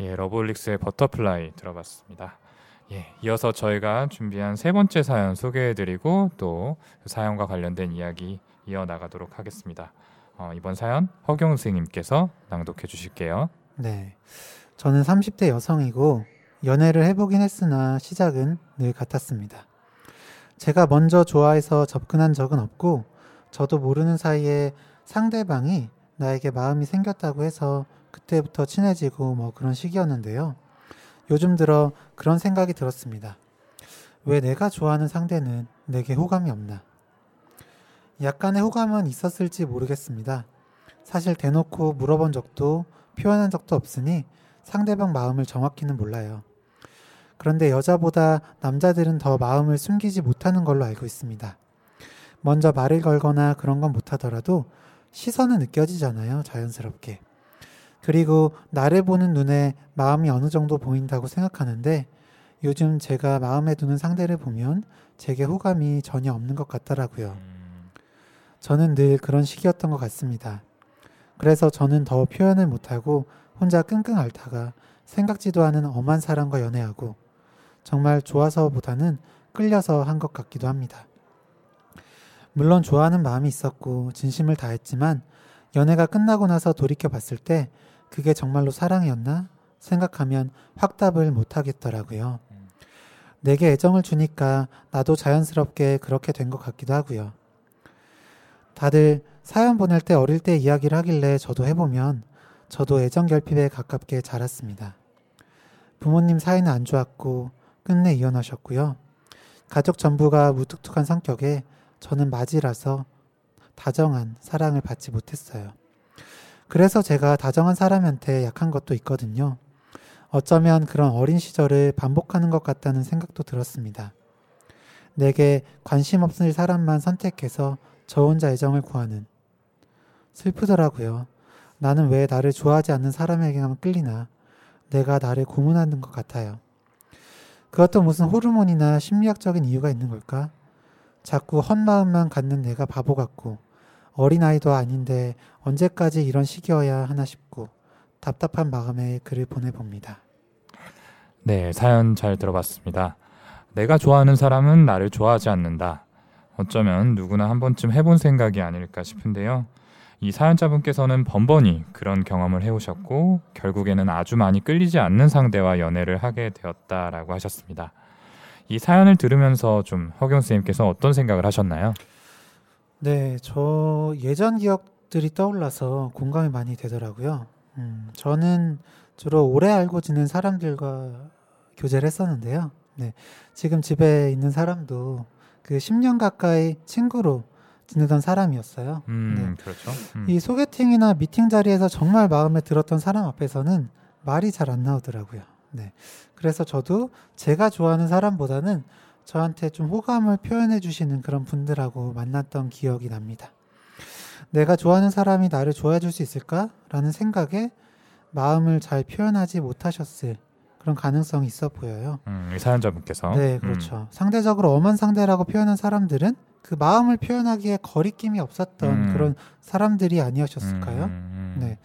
예, 러블릭스의 버터플라이 들어봤습니다. 예, 이어서 저희가 준비한 세 번째 사연 소개해드리고 또그 사연과 관련된 이야기 이어 나가도록 하겠습니다. 어, 이번 사연 허경 선생님께서 낭독해 주실게요. 네. 저는 30대 여성이고 연애를 해보긴 했으나 시작은 늘 같았습니다. 제가 먼저 좋아해서 접근한 적은 없고 저도 모르는 사이에 상대방이 나에게 마음이 생겼다고 해서 그때부터 친해지고 뭐 그런 시기였는데요. 요즘 들어 그런 생각이 들었습니다. 왜 내가 좋아하는 상대는 내게 호감이 없나? 약간의 호감은 있었을지 모르겠습니다. 사실 대놓고 물어본 적도 표현한 적도 없으니 상대방 마음을 정확히는 몰라요. 그런데 여자보다 남자들은 더 마음을 숨기지 못하는 걸로 알고 있습니다. 먼저 말을 걸거나 그런 건 못하더라도 시선은 느껴지잖아요, 자연스럽게. 그리고 나를 보는 눈에 마음이 어느 정도 보인다고 생각하는데 요즘 제가 마음에 두는 상대를 보면 제게 호감이 전혀 없는 것 같더라고요. 저는 늘 그런 시기였던 것 같습니다. 그래서 저는 더 표현을 못하고 혼자 끙끙 앓다가 생각지도 않은 엄한 사람과 연애하고 정말 좋아서보다는 끌려서 한 것 같기도 합니다. 물론 좋아하는 마음이 있었고 진심을 다했지만 연애가 끝나고 나서 돌이켜 봤을 때 그게 정말로 사랑이었나 생각하면 확답을 못 하겠더라고요. 내게 애정을 주니까 나도 자연스럽게 그렇게 된 것 같기도 하고요. 다들 사연 보낼 때 어릴 때 이야기를 하길래 저도 해보면 저도 애정 결핍에 가깝게 자랐습니다. 부모님 사이는 안 좋았고 끝내 이혼하셨고요. 가족 전부가 무뚝뚝한 성격에 저는 맞이라서 다정한 사랑을 받지 못했어요. 그래서 제가 다정한 사람한테 약한 것도 있거든요. 어쩌면 그런 어린 시절을 반복하는 것 같다는 생각도 들었습니다. 내게 관심 없을 사람만 선택해서 저 혼자 애정을 구하는. 슬프더라고요. 나는 왜 나를 좋아하지 않는 사람에게만 끌리나. 내가 나를 고문하는 것 같아요. 그것도 무슨 호르몬이나 심리학적인 이유가 있는 걸까? 자꾸 헛마음만 갖는 내가 바보 같고 어린아이도 아닌데 언제까지 이런 시기여야 하나 싶고 답답한 마음에 글을 보내봅니다. 네, 사연 잘 들어봤습니다. 내가 좋아하는 사람은 나를 좋아하지 않는다. 어쩌면 누구나 한 번쯤 해본 생각이 아닐까 싶은데요. 이 사연자분께서는 번번이 그런 경험을 해오셨고 결국에는 아주 많이 끌리지 않는 상대와 연애를 하게 되었다라고 하셨습니다. 이 사연을 들으면서 좀 허경 선생님께서 어떤 생각을 하셨나요? 네, 저 예전 기억들이 떠올라서 공감이 많이 되더라고요. 음, 저는 주로 오래 알고 지낸 사람들과 교제를 했었는데요. 네, 지금 집에 있는 사람도 그 10년 가까이 친구로 지내던 사람이었어요. 음, 네. 그렇죠. 음. 이 소개팅이나 미팅 자리에서 정말 마음에 들었던 사람 앞에서는 말이 잘 안 나오더라고요. 네. 그래서 저도 제가 좋아하는 사람보다는 저한테 좀 호감을 표현해 주시는 그런 분들하고 만났던 기억이 납니다. 내가 좋아하는 사람이 나를 좋아해 줄 수 있을까 라는 생각에 마음을 잘 표현하지 못하셨을 그런 가능성이 있어 보여요. 음, 사연자분께서. 네, 그렇죠. 음. 상대적으로 엄한 상대라고 표현한 사람들은 그 마음을 표현하기에 거리낌이 없었던 음. 그런 사람들이 아니었을까요? 음, 음, 음. 네.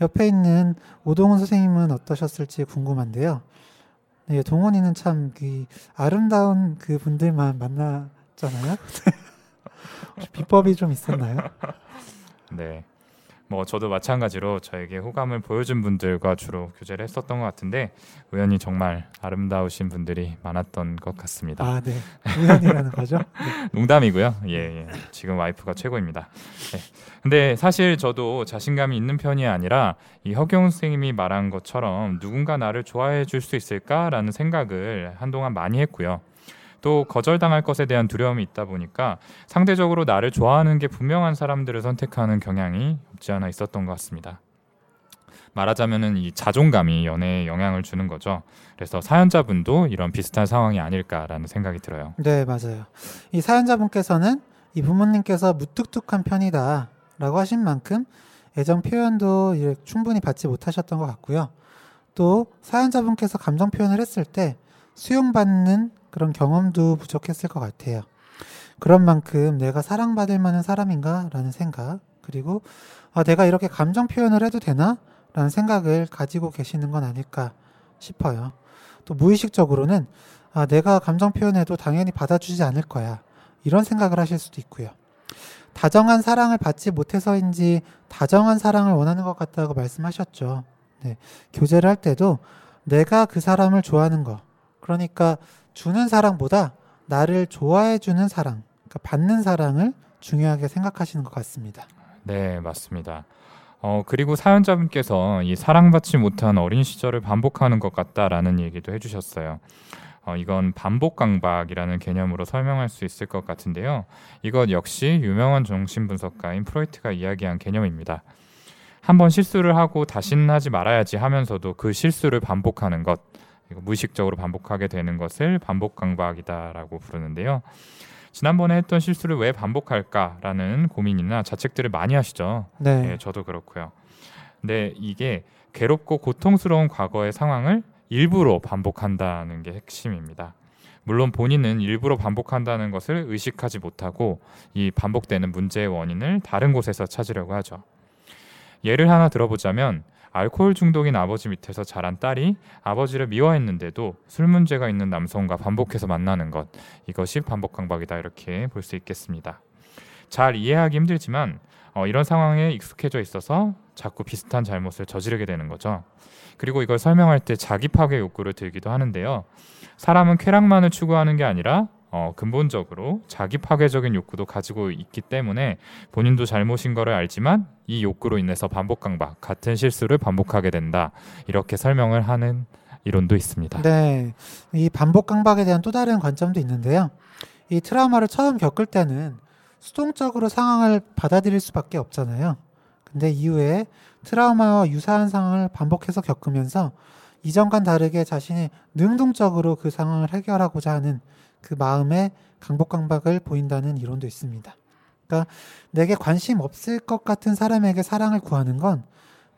옆에 있는 오동훈 선생님은 어떠셨을지 궁금한데요. 네, 동원이는 참 그 아름다운 그 분들만 만났잖아요. 비법이 좀 있었나요? 네. 뭐 저도 마찬가지로 저에게 호감을 보여준 분들과 주로 교제를 했었던 것 같은데 우연히 정말 아름다우신 분들이 많았던 것 같습니다. 아, 네. 우연이라는 거죠? 네. 농담이고요. 예, 예. 지금 와이프가 최고입니다. 네. 근데 사실 저도 자신감이 있는 편이 아니라 이 허경 선생님이 말한 것처럼 누군가 나를 좋아해 줄 수 있을까라는 생각을 한동안 많이 했고요. 또 거절당할 것에 대한 두려움이 있다 보니까 상대적으로 나를 좋아하는 게 분명한 사람들을 선택하는 경향이 없지 않아 있었던 것 같습니다. 말하자면은 이 자존감이 연애에 영향을 주는 거죠. 그래서 사연자분도 이런 비슷한 상황이 아닐까라는 생각이 들어요. 네, 맞아요. 이 사연자분께서는 이 부모님께서 무뚝뚝한 편이다라고 하신 만큼 애정 표현도 충분히 받지 못하셨던 것 같고요. 또 사연자분께서 감정 표현을 했을 때 수용받는 그런 경험도 부족했을 것 같아요. 그런 만큼 내가 사랑받을 만한 사람인가? 라는 생각. 그리고 아, 내가 이렇게 감정 표현을 해도 되나? 라는 생각을 가지고 계시는 건 아닐까 싶어요. 또 무의식적으로는 아, 내가 감정 표현해도 당연히 받아주지 않을 거야. 이런 생각을 하실 수도 있고요. 다정한 사랑을 받지 못해서인지 다정한 사랑을 원하는 것 같다고 말씀하셨죠. 네. 교제를 할 때도 내가 그 사람을 좋아하는 거. 그러니까 주는 사랑보다 나를 좋아해 주는 사랑, 그러니까 받는 사랑을 중요하게 생각하시는 것 같습니다. 네, 맞습니다. 어, 그리고 사연자분께서 이 사랑받지 못한 어린 시절을 반복하는 것 같다라는 얘기도 해주셨어요. 어, 이건 반복 강박이라는 개념으로 설명할 수 있을 것 같은데요. 이것 역시 유명한 정신분석가인 프로이트가 이야기한 개념입니다. 한번 실수를 하고 다시는 하지 말아야지 하면서도 그 실수를 반복하는 것, 무의식적으로 반복하게 되는 것을 반복 강박이다라고 부르는데요. 지난번에 했던 실수를 왜 반복할까라는 고민이나 자책들을 많이 하시죠. 네. 네, 저도 그렇고요. 근데 이게 괴롭고 고통스러운 과거의 상황을 일부러 반복한다는 게 핵심입니다. 물론 본인은 일부러 반복한다는 것을 의식하지 못하고 이 반복되는 문제의 원인을 다른 곳에서 찾으려고 하죠. 예를 하나 들어보자면 알코올 중독인 아버지 밑에서 자란 딸이 아버지를 미워했는데도 술 문제가 있는 남성과 반복해서 만나는 것 이것이 반복 강박이다 이렇게 볼 수 있겠습니다. 잘 이해하기 힘들지만 어, 이런 상황에 익숙해져 있어서 자꾸 비슷한 잘못을 저지르게 되는 거죠. 그리고 이걸 설명할 때 자기 파괴 욕구를 들기도 하는데요. 사람은 쾌락만을 추구하는 게 아니라 어, 근본적으로 자기 파괴적인 욕구도 가지고 있기 때문에 본인도 잘못인 거를 알지만 이 욕구로 인해서 반복 강박, 같은 실수를 반복하게 된다. 이렇게 설명을 하는 이론도 있습니다. 네. 이 반복 강박에 대한 또 다른 관점도 있는데요. 이 트라우마를 처음 겪을 때는 수동적으로 상황을 받아들일 수밖에 없잖아요. 근데 이후에 트라우마와 유사한 상황을 반복해서 겪으면서 이전과 다르게 자신이 능동적으로 그 상황을 해결하고자 하는 그 마음의 강복강박을 보인다는 이론도 있습니다. 그러니까 내게 관심 없을 것 같은 사람에게 사랑을 구하는 건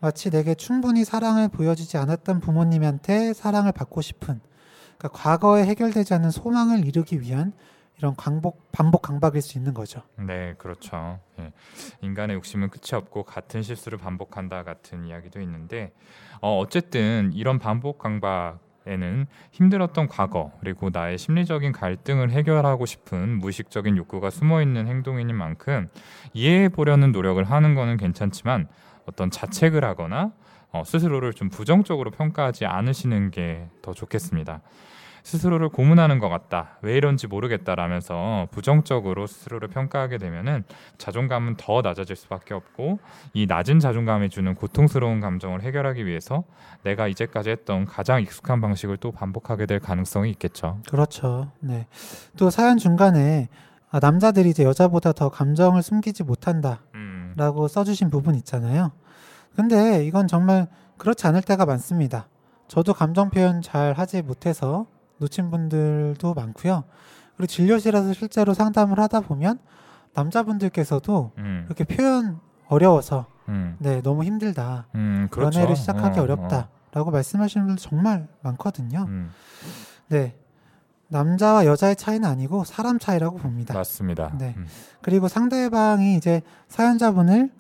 마치 내게 충분히 사랑을 보여주지 않았던 부모님한테 사랑을 받고 싶은 그러니까 과거에 해결되지 않은 소망을 이루기 위한 이런 강복 반복 강박일 수 있는 거죠. 네, 그렇죠. 예. 인간의 욕심은 끝이 없고 같은 실수를 반복한다 같은 이야기도 있는데 어, 어쨌든 이런 반복 강박 에는 힘들었던 과거 그리고 나의 심리적인 갈등을 해결하고 싶은 무의식적인 욕구가 숨어 있는 행동인 만큼 이해해 보려는 노력을 하는 거는 괜찮지만 어떤 자책을 하거나 어, 스스로를 좀 부정적으로 평가하지 않으시는 게 더 좋겠습니다. 스스로를 고문하는 것 같다. 왜 이런지 모르겠다라면서 부정적으로 스스로를 평가하게 되면은 자존감은 더 낮아질 수밖에 없고 이 낮은 자존감이 주는 고통스러운 감정을 해결하기 위해서 내가 이제까지 했던 가장 익숙한 방식을 또 반복하게 될 가능성이 있겠죠. 그렇죠. 네. 또 사연 중간에 아, 남자들이 이제 여자보다 더 감정을 숨기지 못한다라고 음. 써주신 부분 있잖아요. 근데 이건 정말 그렇지 않을 때가 많습니다. 저도 감정 표현 잘 하지 못해서 놓친 분들도 많고요. 그리고 진료실에서 실제로 상담을 하다 보면 남자분들께서도 음. 이렇게 표현 어려워서 음. 네 너무 힘들다 음, 그렇죠. 연애를 시작하기 어, 어렵다라고 어. 말씀하시는 분들 정말 많거든요. 음. 네 남자와 여자의 차이는 아니고 사람 차이라고 봅니다. 맞습니다. 네 음. 그리고 상대방이 이제 사연자분을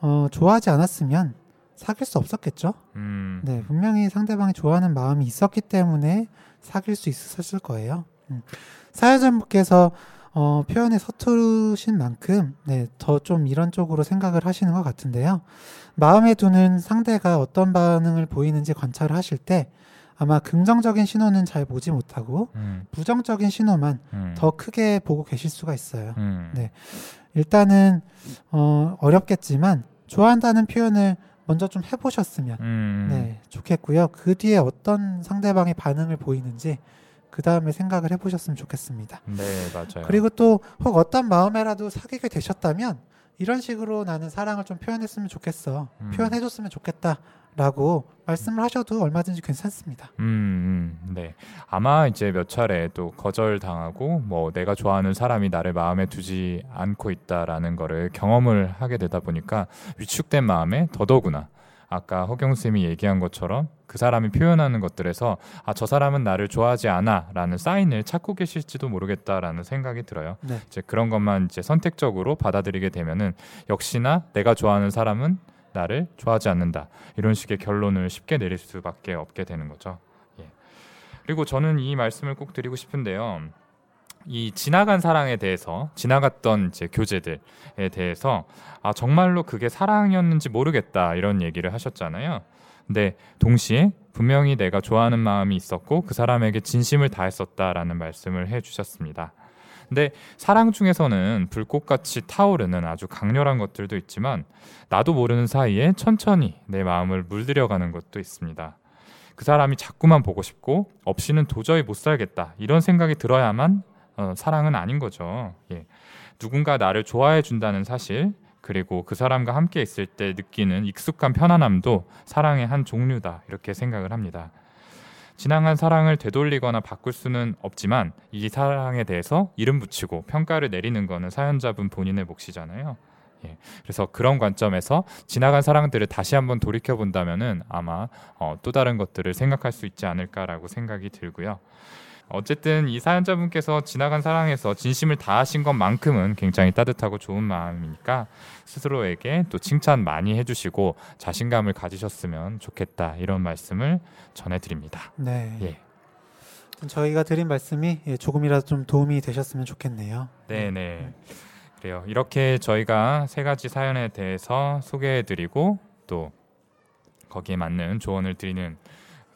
어, 좋아하지 않았으면 사귈 수 없었겠죠. 음. 네 분명히 상대방이 좋아하는 마음이 있었기 때문에 사귈 수 있었을 거예요. 음. 사회자분께서 어, 표현에 서투르신 만큼 네, 더 좀 이런 쪽으로 생각을 하시는 것 같은데요. 마음에 두는 상대가 어떤 반응을 보이는지 관찰을 하실 때 아마 긍정적인 신호는 잘 보지 못하고 음. 부정적인 신호만 음. 더 크게 보고 계실 수가 있어요. 음. 네. 일단은 어, 어렵겠지만 좋아한다는 표현을 먼저 좀 해보셨으면 음. 네, 좋겠고요. 그 뒤에 어떤 상대방의 반응을 보이는지 그 다음에 생각을 해보셨으면 좋겠습니다. 네, 맞아요. 그리고 또 혹 어떤 마음에라도 사귀게 되셨다면 이런 식으로 나는 사랑을 좀 표현했으면 좋겠어. 음. 표현해줬으면 좋겠다. 라고 말씀을 하셔도 얼마든지 괜찮습니다. 음, 음, 네. 아마 이제 몇 차례 또 거절당하고 뭐 내가 좋아하는 사람이 나를 마음에 두지 않고 있다라는 거를 경험을 하게 되다 보니까 위축된 마음에 더더구나 아까 허경 쌤이 얘기한 것처럼 그 사람이 표현하는 것들에서 아 저 사람은 나를 좋아하지 않아라는 사인을 찾고 계실지도 모르겠다라는 생각이 들어요. 네. 이제 그런 것만 이제 선택적으로 받아들이게 되면은 역시나 내가 좋아하는 사람은 나를 좋아하지 않는다 이런 식의 결론을 쉽게 내릴 수밖에 없게 되는 거죠. 예. 그리고 저는 이 말씀을 꼭 드리고 싶은데요. 이 지나간 사랑에 대해서 지나갔던 이제 교재들에 대해서 아 정말로 그게 사랑이었는지 모르겠다 이런 얘기를 하셨잖아요. 근데 동시에 분명히 내가 좋아하는 마음이 있었고 그 사람에게 진심을 다했었다라는 말씀을 해주셨습니다. 근데 사랑 중에서는 불꽃같이 타오르는 아주 강렬한 것들도 있지만 나도 모르는 사이에 천천히 내 마음을 물들여가는 것도 있습니다. 그 사람이 자꾸만 보고 싶고 없이는 도저히 못 살겠다 이런 생각이 들어야만 어, 사랑은 아닌 거죠. 예. 누군가 나를 좋아해 준다는 사실 그리고 그 사람과 함께 있을 때 느끼는 익숙한 편안함도 사랑의 한 종류다 이렇게 생각을 합니다. 지나간 사랑을 되돌리거나 바꿀 수는 없지만 이 사랑에 대해서 이름 붙이고 평가를 내리는 거는 사연자분 본인의 몫이잖아요. 예. 그래서 그런 관점에서 지나간 사랑들을 다시 한번 돌이켜 본다면은 아마 어, 또 다른 것들을 생각할 수 있지 않을까라고 생각이 들고요. 어쨌든 이 사연자분께서 지나간 사랑에서 진심을 다하신 것만큼은 굉장히 따뜻하고 좋은 마음이니까 스스로에게 또 칭찬 많이 해주시고 자신감을 가지셨으면 좋겠다 이런 말씀을 전해드립니다. 네. 예. 저희가 드린 말씀이 예, 조금이라도 좀 도움이 되셨으면 좋겠네요. 네네. 네. 그래요. 이렇게 저희가 세 가지 사연에 대해서 소개해드리고 또 거기에 맞는 조언을 드리는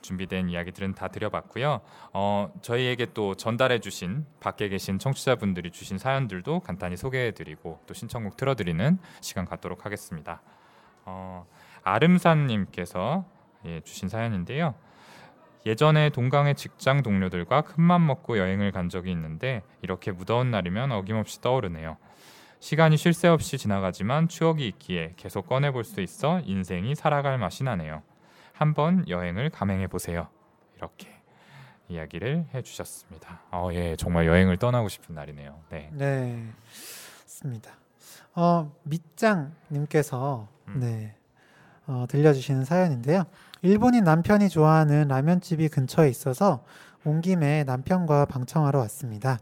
준비된 이야기들은 다 드려봤고요. 어, 저희에게 또 전달해주신 밖에 계신 청취자분들이 주신 사연들도 간단히 소개해드리고 또 신청곡 틀어드리는 시간 갖도록 하겠습니다. 어, 아름산님께서 예, 주신 사연인데요. 예전에 동강의 직장 동료들과 큰맘 먹고 여행을 간 적이 있는데 이렇게 무더운 날이면 어김없이 떠오르네요. 시간이 쉴 새 없이 지나가지만 추억이 있기에 계속 꺼내볼 수 있어 인생이 살아갈 맛이 나네요. 한번 여행을 감행해 보세요. 이렇게 이야기를 해주셨습니다. 어, 예, 정말 여행을 떠나고 싶은 날이네요. 네, 네, 맞습니다. 어, 밑장님께서 음. 네 어, 들려주시는 사연인데요. 일본인 남편이 좋아하는 라면집이 근처에 있어서 온 김에 남편과 방청하러 왔습니다.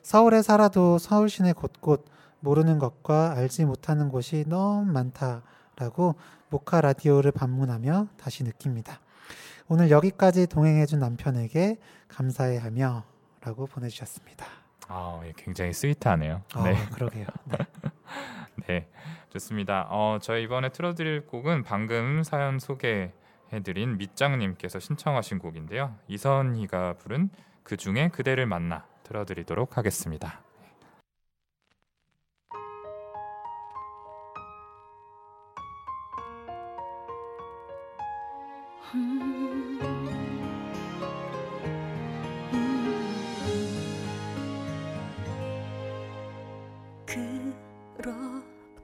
서울에 살아도 서울 시내 곳곳 모르는 것과 알지 못하는 곳이 너무 많다라고 모카 라디오를 방문하며 다시 느낍니다. 오늘 여기까지 동행해준 남편에게 감사해 하며 라고 보내주셨습니다. 아, 예, 굉장히 스위트하네요. 어, 네, 그러게요. 네. 네, 좋습니다. 어, 저희 이번에 틀어드릴 곡은 방금 사연 소개해드린 밑장님께서 신청하신 곡인데요. 이선희가 부른 그 중에 그대를 만나 틀어드리도록 하겠습니다.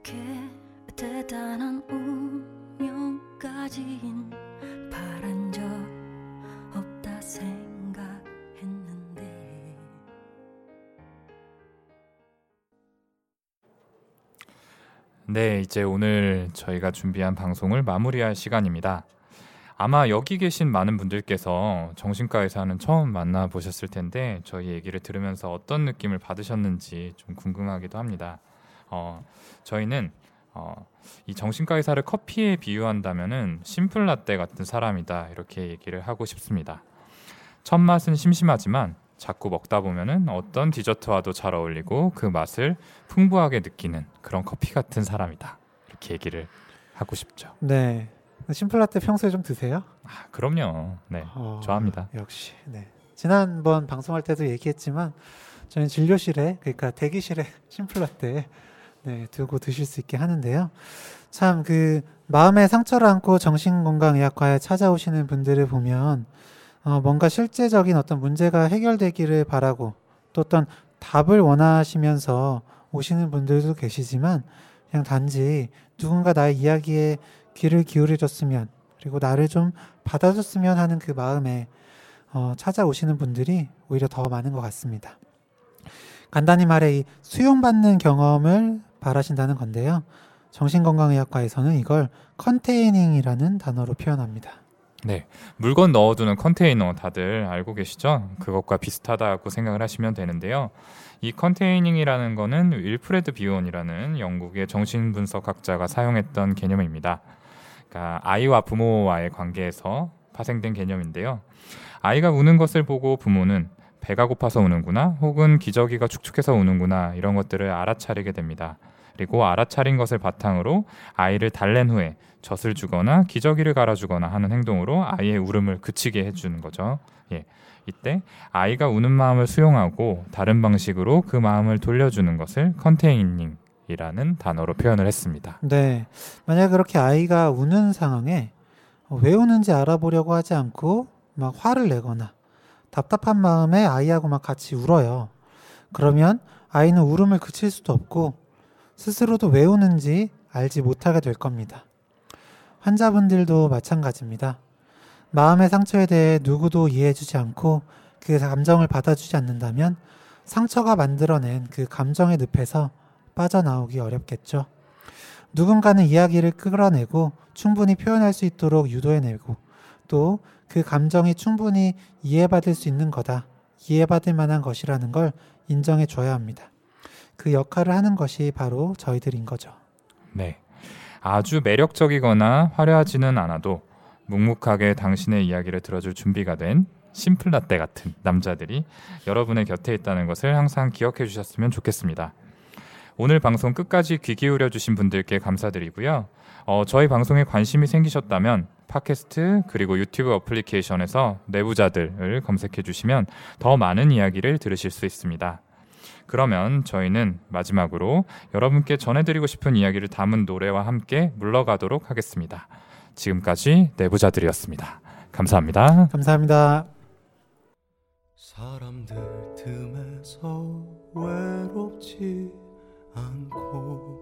그렇게 대단한 운명까진 바란 적 없다 생각했는데 네, 이제 오늘 저희가 준비한 방송을 마무리할 시간입니다. 아마 여기 계신 많은 분들께서 정신과 의사는 처음 만나 보셨을 텐데 저희 얘기를 들으면서 어떤 느낌을 받으셨는지 좀 궁금하기도 합니다. 어, 저희는 어, 이 정신과 의사를 커피에 비유한다면은 심플 라떼 같은 사람이다 이렇게 얘기를 하고 싶습니다. 첫 맛은 심심하지만 자꾸 먹다 보면은 어떤 디저트와도 잘 어울리고 그 맛을 풍부하게 느끼는 그런 커피 같은 사람이다 이렇게 얘기를 하고 싶죠. 네. 심플라떼 평소에 좀 드세요? 아, 그럼요. 네, 어, 좋아합니다. 역시. 네. 지난번 방송할 때도 얘기했지만 저는 진료실에 그러니까 대기실에 심플라떼 네, 두고 드실 수 있게 하는데요. 참 그 마음의 상처를 안고 정신건강의학과에 찾아오시는 분들을 보면 어, 뭔가 실제적인 어떤 문제가 해결되기를 바라고 또 어떤 답을 원하시면서 오시는 분들도 계시지만 그냥 단지 누군가 나의 이야기에 귀를 기울여줬으면 그리고 나를 좀 받아줬으면 하는 그 마음에 어, 찾아오시는 분들이 오히려 더 많은 것 같습니다. 간단히 말해 이 수용받는 경험을 바라신다는 건데요. 정신건강의학과에서는 이걸 컨테이닝이라는 단어로 표현합니다. 네, 물건 넣어두는 컨테이너 다들 알고 계시죠? 그것과 비슷하다고 생각을 하시면 되는데요. 이 컨테이닝이라는 거는 윌프레드 비온이라는 영국의 정신분석학자가 사용했던 개념입니다. 그러니까 아이와 부모와의 관계에서 파생된 개념인데요. 아이가 우는 것을 보고 부모는 배가 고파서 우는구나 혹은 기저귀가 축축해서 우는구나 이런 것들을 알아차리게 됩니다. 그리고 알아차린 것을 바탕으로 아이를 달랜 후에 젖을 주거나 기저귀를 갈아주거나 하는 행동으로 아이의 울음을 그치게 해주는 거죠. 예. 이때 아이가 우는 마음을 수용하고 다른 방식으로 그 마음을 돌려주는 것을 컨테이닝이라는 단어로 표현을 했습니다. 네. 만약 그렇게 아이가 우는 상황에 왜 우는지 알아보려고 하지 않고 막 화를 내거나 답답한 마음에 아이하고 막 같이 울어요. 그러면 아이는 울음을 그칠 수도 없고 스스로도 왜 우는지 알지 못하게 될 겁니다. 환자분들도 마찬가지입니다. 마음의 상처에 대해 누구도 이해해주지 않고 그 감정을 받아주지 않는다면 상처가 만들어낸 그 감정의 늪에서 빠져나오기 어렵겠죠. 누군가는 이야기를 끌어내고 충분히 표현할 수 있도록 유도해내고 또 그 감정이 충분히 이해받을 수 있는 거다. 이해받을 만한 것이라는 걸 인정해 줘야 합니다. 그 역할을 하는 것이 바로 저희들인 거죠. 네. 아주 매력적이거나 화려하지는 않아도 묵묵하게 당신의 이야기를 들어줄 준비가 된 심플라떼 같은 남자들이 여러분의 곁에 있다는 것을 항상 기억해 주셨으면 좋겠습니다. 오늘 방송 끝까지 귀 기울여 주신 분들께 감사드리고요. 어, 저희 방송에 관심이 생기셨다면 팟캐스트 그리고 유튜브 어플리케이션에서 내부자들을 검색해 주시면 더 많은 이야기를 들으실 수 있습니다. 그러면 저희는 마지막으로 여러분께 전해드리고 싶은 이야기를 담은 노래와 함께 물러가도록 하겠습니다. 지금까지 내부자들이었습니다. 감사합니다. 감사합니다. 사람들 틈에서 외롭지 않고